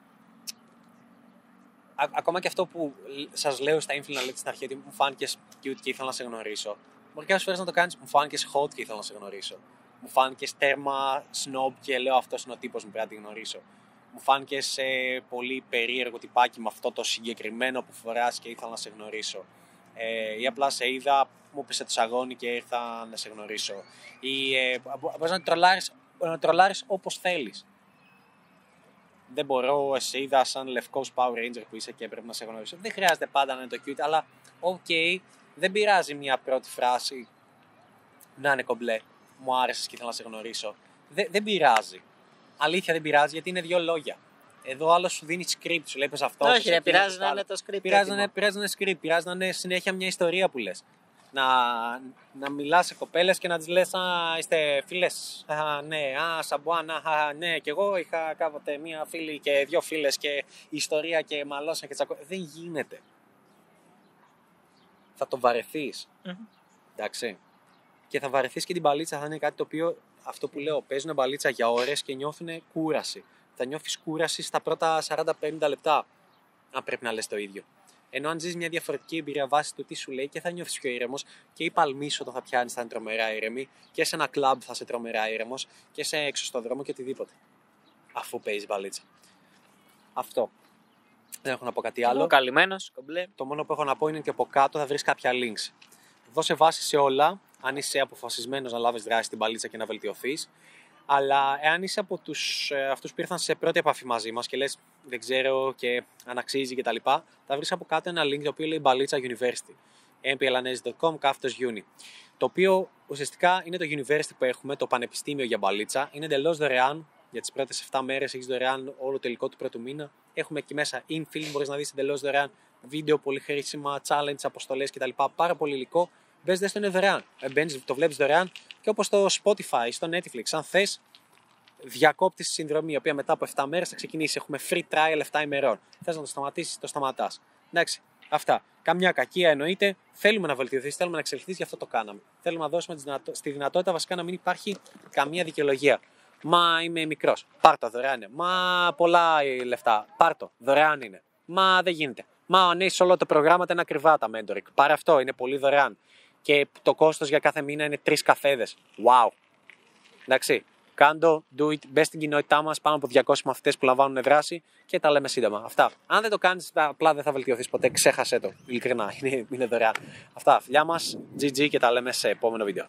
Α, ακόμα και αυτό που σας λέω στα ίνφιλ να λέτε στην αρχή ότι μου φάνηκες cute και ήθελα να σε γνωρίσω. Μερικέ φορές να το κάνεις, μου φάνηκες hot και ήθελα να σε γνωρίσω. Μου φάνηκες τέρμα snob και λέω αυτός είναι ο τύπος μου πρέπει να τη γνωρίσω. Μου φάνηκε πολύ περίεργο τυπάκι με αυτό το συγκεκριμένο που φοράς και ήθελα να σε γνωρίσω. Ε, ή απλά σε είδα, μου πέσε το σαγόνι και ήρθα να σε γνωρίσω. Ή ε, μπορείς να τρολάρεις, να τρολάρεις όπως θέλεις. Δεν μπορώ, σε είδα σαν λευκός Power Ranger που είσαι και πρέπει να σε γνωρίσω. Δεν χρειάζεται πάντα να είναι το cute, αλλά οκ, δεν πειράζει μια πρώτη φράση να είναι κομπλέ. Μου άρεσες και ήθελα να σε γνωρίσω. Δεν, δεν πειράζει. Αλήθεια δεν πειράζει γιατί είναι δύο λόγια. Εδώ άλλος σου δίνει script, σου λέει πες αυτό. Όχι, πες ρε, εκείνο, πειράζει πες να άλλο. είναι το script. Πειράζει να έτοιμο. είναι, πειράζει να είναι script, πειράζει να είναι συνέχεια μια ιστορία που λες. Να, να μιλάς σε κοπέλες και να τις λες: Α, είστε φίλες. Α, ναι, α, σαμπουάνα, α, ναι. Και εγώ είχα κάποτε μία φίλη και δύο φίλες και η ιστορία και μαλώσαν και τσακώ. Δεν γίνεται. Θα το βαρεθείς. Μμμ. Εντάξει. Και θα βαρεθείς και την μπαλίτσα. Θα είναι κάτι το οποίο αυτό που λέω: παίζουν μπαλίτσα για ώρες και νιώθουν κούραση. Θα νιώθεις κούραση στα πρώτα 40-50 λεπτά. Αν πρέπει να λες το ίδιο. Ενώ αν ζεις μια διαφορετική εμπειρία βάσει του τι σου λέει και θα νιώθεις πιο ήρεμος και οι παλμοί σου όταν θα πιάνεις θα είναι τρομερά ήρεμοι και σε ένα κλαμπ θα είσαι τρομερά ήρεμος και σε έξω στον δρόμο και οτιδήποτε. Αφού παίζεις μπαλίτσα. Αυτό. Δεν έχω να πω κάτι άλλο. Εγώ καλυμμένος, κομπλέ. Το μόνο που έχω να πω είναι ότι από κάτω θα βρεις κάποια links. Δώσε βάση σε όλα, αν είσαι αποφασισμένος να λάβεις δράση στην παλίτσα και να βελτιωθείς. Αλλά εάν είσαι από τους, ε, αυτούς που ήρθαν σε πρώτη επαφή μαζί μας και λες δεν ξέρω και αν αξίζει κτλ. Θα βρεις από κάτω ένα link το οποίο λέει Μπαλίτσα University. mplanes.com κάθετος uni. Το οποίο ουσιαστικά είναι το university που έχουμε, το πανεπιστήμιο για μπαλίτσα. Είναι εντελώς δωρεάν. Για τις πρώτες 7 μέρες έχεις δωρεάν όλο το υλικό του πρώτου μήνα. Έχουμε εκεί μέσα infill, μπορείς να δεις εντελώς δωρεάν βίντεο, πολύ χρήσιμα, challenge, αποστολές κτλ. Πάρα πολύ υλικό. Μπες, δες το είναι δωρεάν. Ε, μπαίνεις, το βλέπεις δωρεάν και όπως το Spotify, στο Netflix, αν θες, διακόπτεις τη συνδρομή, η οποία μετά από 7 μέρες θα ξεκινήσει. Έχουμε free trial 7 ημερών. Θες να το σταματήσεις, το σταματάς. Εντάξει, αυτά. Καμιά κακία εννοείται. Θέλουμε να βελτιωθείς, θέλουμε να εξελιχθείς, γι' αυτό το κάναμε. Θέλουμε να δώσουμε τη δυνατο- στη δυνατότητα βασικά να μην υπάρχει καμία δικαιολογία. Μα είμαι μικρός. Πάρτο, δωρεάν είναι. Μα πολλά ε, λεφτά. Πάρτο, δωρεάν είναι. Μα δεν γίνεται. Μα ο ναι, σε όλο το πρόγραμμα είναι ακριβά τα mentoring. Πάρε αυτό, είναι πολύ δωρεάν. Και το κόστος για κάθε μήνα είναι τρεις καφέδες. Wow. Εντάξει. Κάντο, do it, μπες στην κοινότητά μας, πάνω από 200 μαθητές που λαμβάνουν δράση και τα λέμε σύντομα. Αυτά. Αν δεν το κάνεις, απλά δεν θα βελτιωθείς ποτέ. Ξέχασε το. Ειλικρινά. Είναι, είναι δωρεάν. Αυτά. Φιλιά μας, GG και τα λέμε σε επόμενο βίντεο.